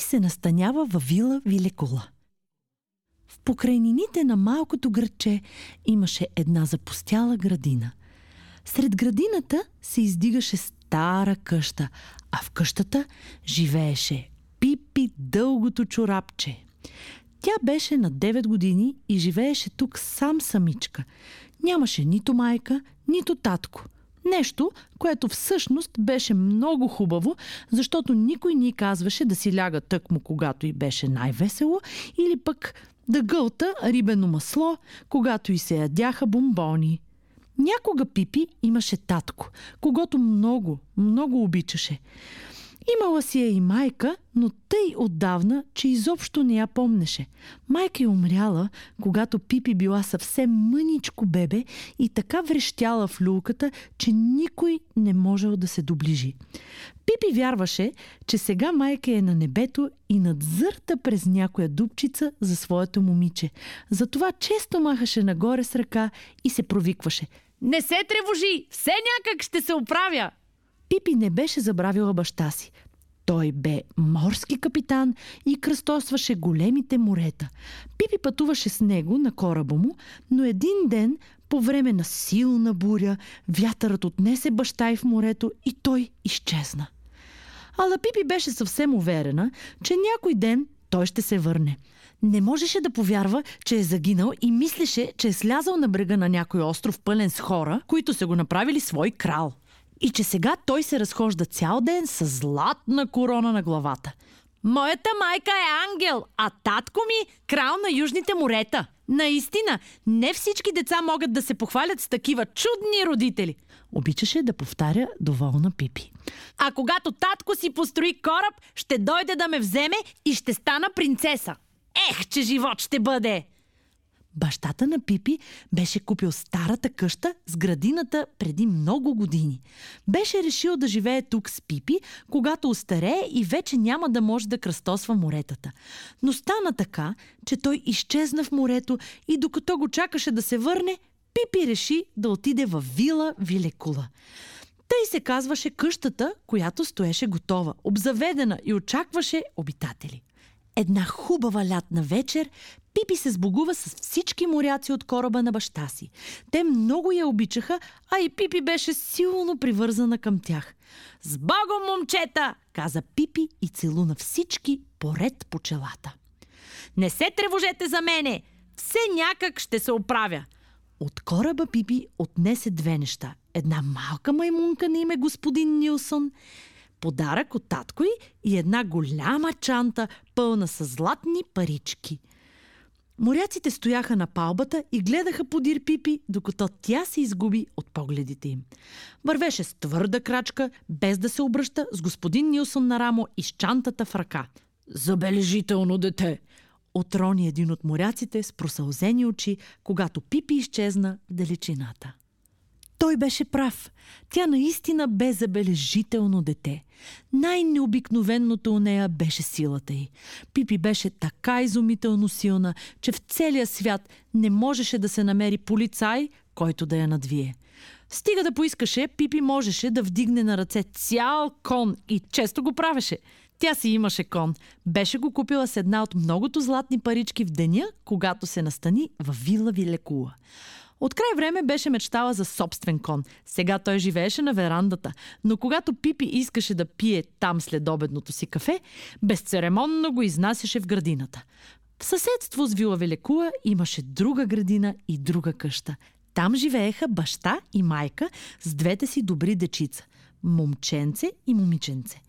Се настанява във вила Вилекула. В покрайнините на малкото градче имаше една запустяла градина. Сред градината се издигаше стара къща, а в къщата живееше Пипи дългото чорапче. Тя беше на 9 години и живееше тук сам самичка. Нямаше нито майка, нито татко. Нещо, което всъщност беше много хубаво, защото никой ни казваше да си ляга тъкмо, когато й беше най-весело, или пък да гълта рибено масло, когато й се ядяха бомбони. Някога Пипи имаше татко, когато много, много обичаше. Имала си я и майка, но тъй отдавна, че изобщо не я помнеше. Майка й умряла, когато Пипи била съвсем мъничко бебе и така врещяла в люлката, че никой не можел да се доближи. Пипи вярваше, че сега майка е на небето и надзърта през някоя дупчица за своето момиче. Затова често махаше нагоре с ръка и се провикваше. Не се тревожи! Все някак ще се оправя! Пипи не беше забравила баща си. Той бе морски капитан и кръстосваше големите морета. Пипи пътуваше с него на кораба му, но един ден, по време на силна буря, вятърът отнесе баща й в морето и той изчезна. Ала Пипи беше съвсем уверена, че някой ден той ще се върне. Не можеше да повярва, че е загинал и мислеше, че е слязал на брега на някой остров пълен с хора, които са го направили свой крал и че сега той се разхожда цял ден с златна корона на главата. Моята майка е ангел, а татко ми – крал на южните морета. Наистина, не всички деца могат да се похвалят с такива чудни родители. Обичаше да повтаря доволна Пипи. А когато татко си построи кораб, ще дойде да ме вземе и ще стана принцеса. Ех, че живот ще бъде! Бащата на Пипи беше купил старата къща с градината преди много години. Беше решил да живее тук с Пипи, когато остарее и вече няма да може да кръстосва моретата. Но стана така, че той изчезна в морето и докато го чакаше да се върне, Пипи реши да отиде в вила Вилекула. Тъй се казваше къщата, която стоеше готова, обзаведена и очакваше обитатели. Една хубава лятна вечер Пипи се сбогува с всички моряци от кораба на баща си. Те много я обичаха, а и Пипи беше силно привързана към тях. «С Богом, момчета!» каза Пипи и целуна всички поред по челата. «Не се тревожете за мене! Все някак ще се оправя!» От кораба Пипи отнесе две неща. Една малка маймунка на име господин Нилсон – подарък от татко й и една голяма чанта, пълна с златни парички. Моряците стояха на палбата и гледаха подир Пипи, докато тя се изгуби от погледите им. Вървеше с твърда крачка, без да се обръща, с господин Нилсон на рамо и с чантата в ръка. Забележително дете! Отрони един от моряците с просълзени очи, когато Пипи изчезна в далечината. Той беше прав. Тя наистина бе забележително дете. Най-необикновеното у нея беше силата й. Пипи беше така изумително силна, че в целия свят не можеше да се намери полицай, който да я надвие. Стига да поискаше, Пипи можеше да вдигне на ръце цял кон и често го правеше. Тя си имаше кон. Беше го купила с една от многото златни парички в деня, когато се настани в вила Вилекула. От край време беше мечтала за собствен кон. Сега той живееше на верандата. Но когато Пипи искаше да пие там след обедното си кафе, безцеремонно го изнасяше в градината. В съседство с Вила Велекула имаше друга градина и друга къща. Там живееха баща и майка с двете си добри дечица – момченце и момиченце.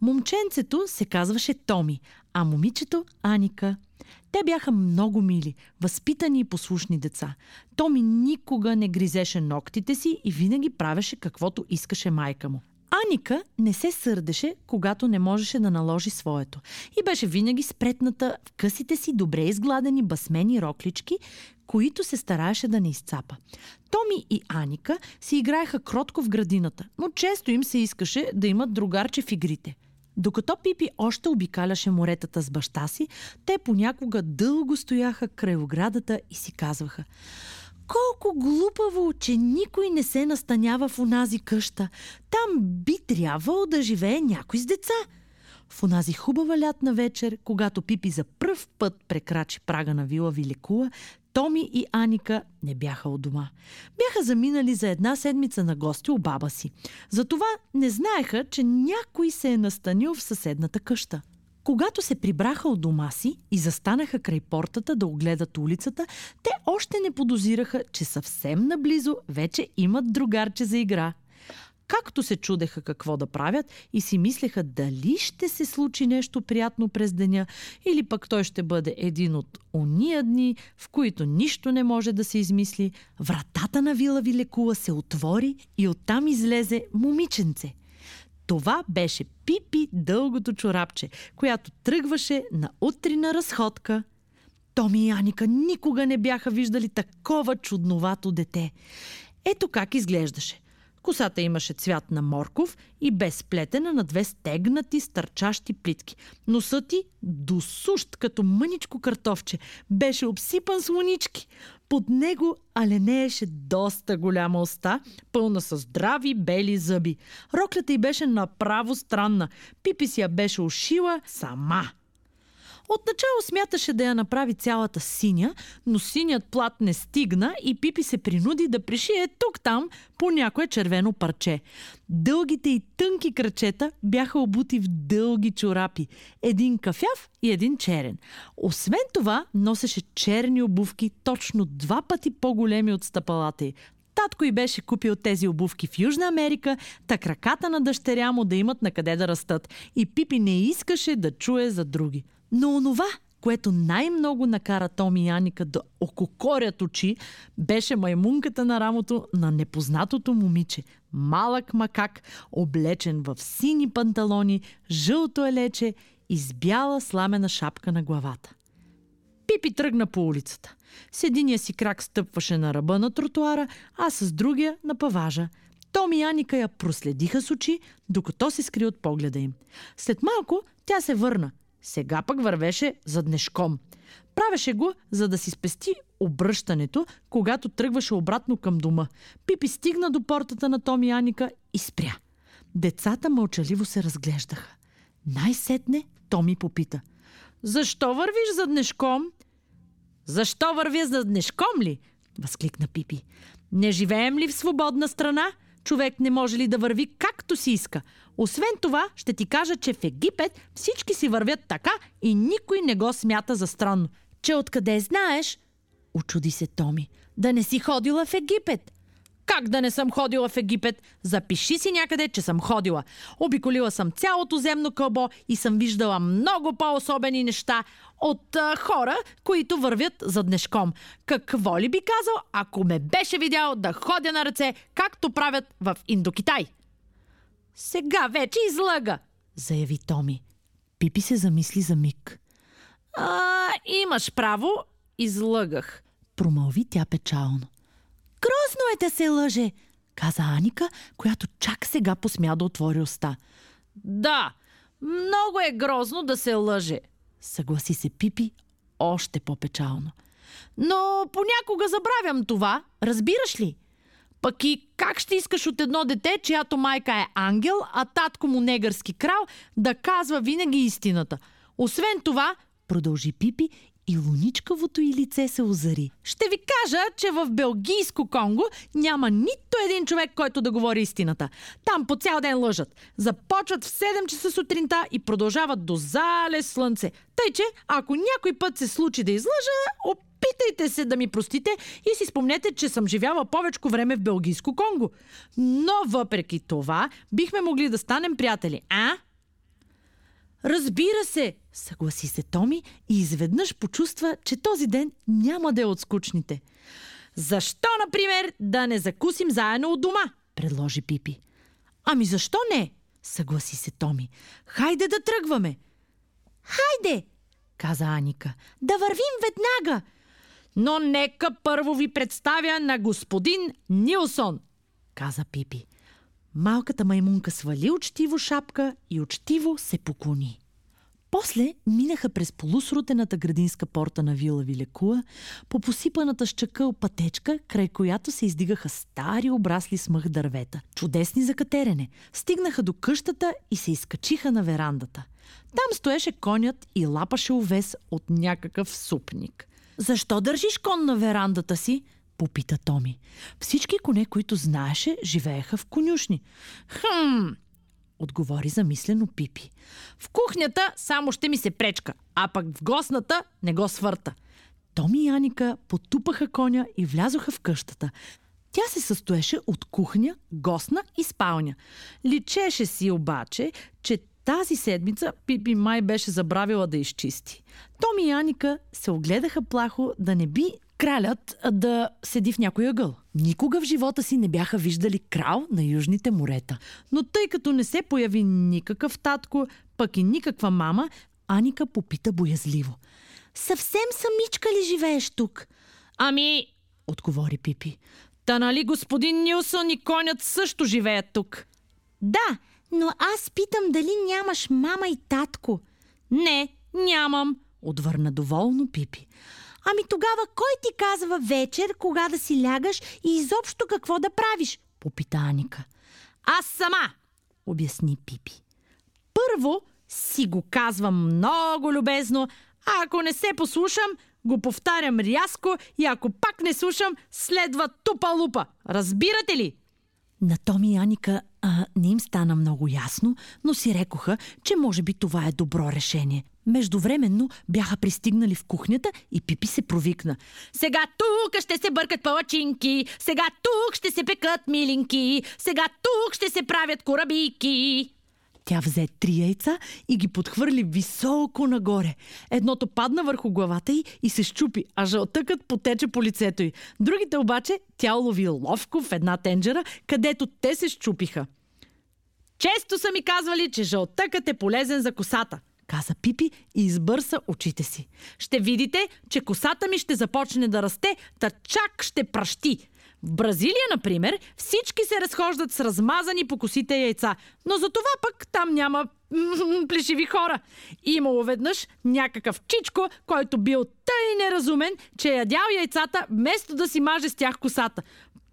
Момченцето се казваше Томи, а момичето – Аника – те бяха много мили, възпитани и послушни деца. Томи никога не гризеше ногтите си и винаги правеше каквото искаше майка му. Аника не се сърдеше, когато не можеше да наложи своето. И беше винаги спретната в късите си добре изгладени басмени роклички, които се стараеше да не изцапа. Томи и Аника си играеха кротко в градината, но често им се искаше да имат другарче в игрите – докато Пипи още обикаляше моретата с баща си, те понякога дълго стояха край оградата и си казваха колко глупаво, че никой не се настанява в онази къща. Там би трябвало да живее някой с деца. В онази хубава лятна вечер, когато Пипи за пръв път прекрачи прага на вила Вилекула, Томи и Аника не бяха от дома. Бяха заминали за една седмица на гости у баба си. Затова не знаеха, че някой се е настанил в съседната къща. Когато се прибраха от дома си и застанаха край портата да огледат улицата, те още не подозираха, че съвсем наблизо вече имат другарче за игра. Както се чудеха какво да правят и си мислеха дали ще се случи нещо приятно през деня или пък той ще бъде един от ония дни, в които нищо не може да се измисли, вратата на вила Вилекула се отвори и оттам излезе момиченце. Това беше Пипи дългото чорапче, която тръгваше на утрина разходка. Томи и Аника никога не бяха виждали такова чудновато дете. Ето как изглеждаше. Косата имаше цвят на морков и бе сплетена на две стегнати, стърчащи плитки. Носът ти, досущ като мъничко картофче, беше обсипан с лунички. Под него аленееше доста голяма уста, пълна с здрави бели зъби. Роклята й беше направо странна. Пипи си я беше ушила сама. Отначало смяташе да я направи цялата синя, но синият плат не стигна и Пипи се принуди да пришие тук-там по някое червено парче. Дългите и тънки крачета бяха обути в дълги чорапи. Един кафяв и един черен. Освен това, носеше черни обувки, точно два пъти по-големи от стъпалата й. Татко й беше купил тези обувки в Южна Америка, та краката на дъщеря му да имат на къде да растат. И Пипи не искаше да чуе за други. Но онова, което най-много накара Томи и Аника да ококорят очи, беше маймунката на рамото на непознатото момиче. Малък макак, облечен в сини панталони, жълто елече и с бяла сламена шапка на главата. Пипи тръгна по улицата. С единия си крак стъпваше на ръба на тротуара, а с другия на паважа. Том и Аника я проследиха с очи, докато се скри от погледа им. След малко тя се върна. Сега пък вървеше заднешком. Правеше го, за да си спести обръщането, когато тръгваше обратно към дома. Пипи стигна до портата на Томи и Аника и спря. Децата мълчаливо се разглеждаха. Най-сетне Томи попита. Защо вървиш заднешком? Защо вървя заднешком ли? Възкликна Пипи. Не живеем ли в свободна страна? Човек не може ли да върви както си иска. Освен това, ще ти кажа, че в Египет всички си вървят така и никой не го смята за странно. Че откъде знаеш? Очуди се Томи. Да не си ходила в Египет. Как да не съм ходила в Египет? Запиши си някъде, че съм ходила. Обиколила съм цялото земно кълбо и съм виждала много по-особени неща от а, хора, които вървят за днешком. Какво ли би казал, ако ме беше видял да ходя на ръце, както правят в Индокитай? Сега вече излъга, заяви Томи. Пипи се замисли за миг. А, имаш право, излъгах, промълви тя печално. Грозно е да се лъже, каза Аника, която чак сега посмя да отвори уста. Да, много е грозно да се лъже, съгласи се Пипи още по-печално. Но понякога забравям това, разбираш ли? Пък и как ще искаш от едно дете, чиято майка е ангел, а татко му негърски крал, да казва винаги истината? Освен това, продължи Пипи и луничкавото й лице се озари. Ще ви кажа, че в Белгийско Конго няма нито един човек, който да говори истината. Там по цял ден лъжат. Започват в 7 часа сутринта и продължават до зале слънце. Тъй, че ако някой път се случи да излъжа, опитайте се да ми простите и си спомнете, че съм живяла повече време в Белгийско Конго. Но въпреки това, бихме могли да станем приятели, а? Разбира се, съгласи се Томи и изведнъж почувства, че този ден няма да е от скучните. Защо, например, да не закусим заедно от дома? предложи Пипи. Ами защо не? Съгласи се Томи. Хайде да тръгваме. Хайде, каза Аника. Да вървим веднага. Но нека първо ви представя на господин Нилсон, каза Пипи. Малката маймунка свали учтиво шапка и учтиво се поклони. После минаха през полусрутената градинска порта на вила Вилекуа, по посипаната с чакъл пътечка, край която се издигаха стари обрасли с мъх дървета. Чудесни за катерене. Стигнаха до къщата и се изкачиха на верандата – Там стоеше конят и лапаше овес от някакъв супник. Защо държиш кон на верандата си? Попита Томи. Всички коне, които знаеше, живееха в конюшни. Хм, отговори замислено Пипи. В кухнята само ще ми се пречка, а пък в гостната не го свърта. Томи и Аника потупаха коня и влязоха в къщата. Тя се състоеше от кухня, гостна и спалня. Личеше си обаче, че тази седмица Пипи май беше забравила да изчисти. Томи и Аника се огледаха плахо да не би кралят да седи в някой ъгъл. Никога в живота си не бяха виждали крал на южните морета. Но тъй като не се появи никакъв татко, пък и никаква мама, Аника попита боязливо. Съвсем самичка ли живееш тук? Ами, отговори Пипи. Та нали господин Нилсън и конят също живеят тук? Да, но аз питам дали нямаш мама и татко. Не, нямам, отвърна доволно Пипи. Ами тогава кой ти казва вечер, кога да си лягаш и изобщо какво да правиш? Попита Аника. Аз сама, обясни Пипи. Първо си го казвам много любезно, а ако не се послушам, го повтарям рязко и ако пак не слушам, следва тупа-лупа. Разбирате ли? На Томи и Аника а, не им стана много ясно, но си рекоха, че може би това е добро решение. Междувременно бяха пристигнали в кухнята и Пипи се провикна. Сега тук ще се бъркат палачинки, сега тук ще се пекат милинки, сега тук ще се правят корабийки. Тя взе три яйца и ги подхвърли високо нагоре. Едното падна върху главата й и се щупи, а жълтъкът потече по лицето й. Другите обаче тя улови ловко в една тенджера, където те се щупиха. Често са ми казвали, че жълтъкът е полезен за косата каза Пипи и избърса очите си. Ще видите, че косата ми ще започне да расте, та чак ще пращи. В Бразилия, например, всички се разхождат с размазани по косите яйца, но за това пък там няма плешиви хора. Имало веднъж някакъв чичко, който бил тъй неразумен, че е ядял яйцата, вместо да си маже с тях косата.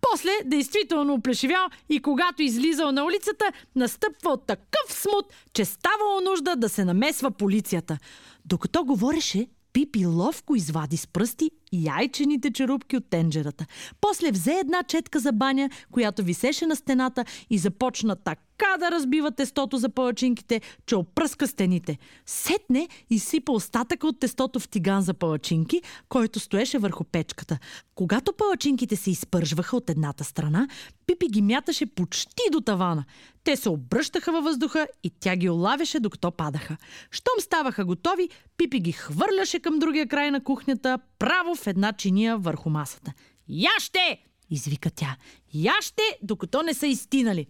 После действително оплешивял и когато излизал на улицата, настъпвал такъв смут, че ставало нужда да се намесва полицията. Докато говореше, Пипи ловко извади с пръсти яйчените черупки от тенджерата. После взе една четка за баня, която висеше на стената и започна така да разбива тестото за палачинките, че опръска стените. Сетне изсипа остатъка от тестото в тиган за палачинки, който стоеше върху печката. Когато палачинките се изпържваха от едната страна, Пипи ги мяташе почти до тавана. Те се обръщаха във въздуха и тя ги олавяше докато падаха. Щом ставаха готови, Пипи ги хвърляше към другия край на кухнята, право в една чиния върху масата. Яще! извика тя. Яще, докато не са изтинали.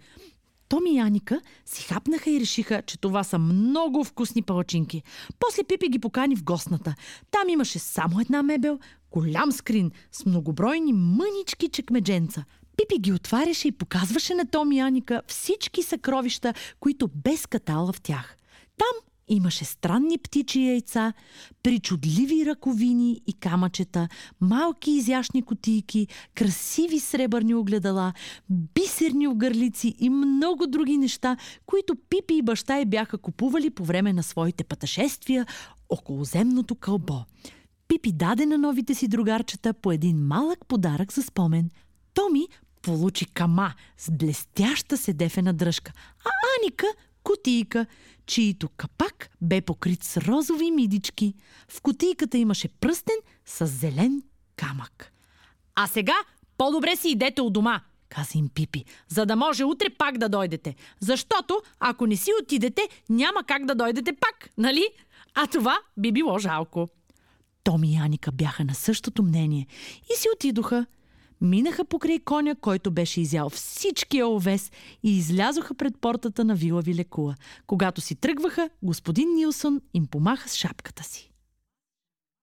Томи и Аника си хапнаха и решиха, че това са много вкусни палачинки. После Пипи ги покани в гостната. Там имаше само една мебел, голям скрин с многобройни мънички чекмедженца. Пипи ги отваряше и показваше на Томи и Аника всички съкровища, които без катала в тях. Там Имаше странни птичи яйца, причудливи ръковини и камъчета, малки изящни котийки, красиви сребърни огледала, бисерни огърлици и много други неща, които Пипи и баща й бяха купували по време на своите пътешествия около земното кълбо. Пипи даде на новите си другарчета по един малък подарък за спомен. Томи получи кама с блестяща седефена дръжка, а Аника кутийка, чието капак бе покрит с розови мидички. В кутийката имаше пръстен с зелен камък. А сега по-добре си идете у дома, каза им Пипи, за да може утре пак да дойдете. Защото, ако не си отидете, няма как да дойдете пак, нали? А това би било жалко. Томи и Аника бяха на същото мнение и си отидоха минаха покрай коня, който беше изял всичкия овес и излязоха пред портата на вила Вилекула. Когато си тръгваха, господин Нилсон им помаха с шапката си.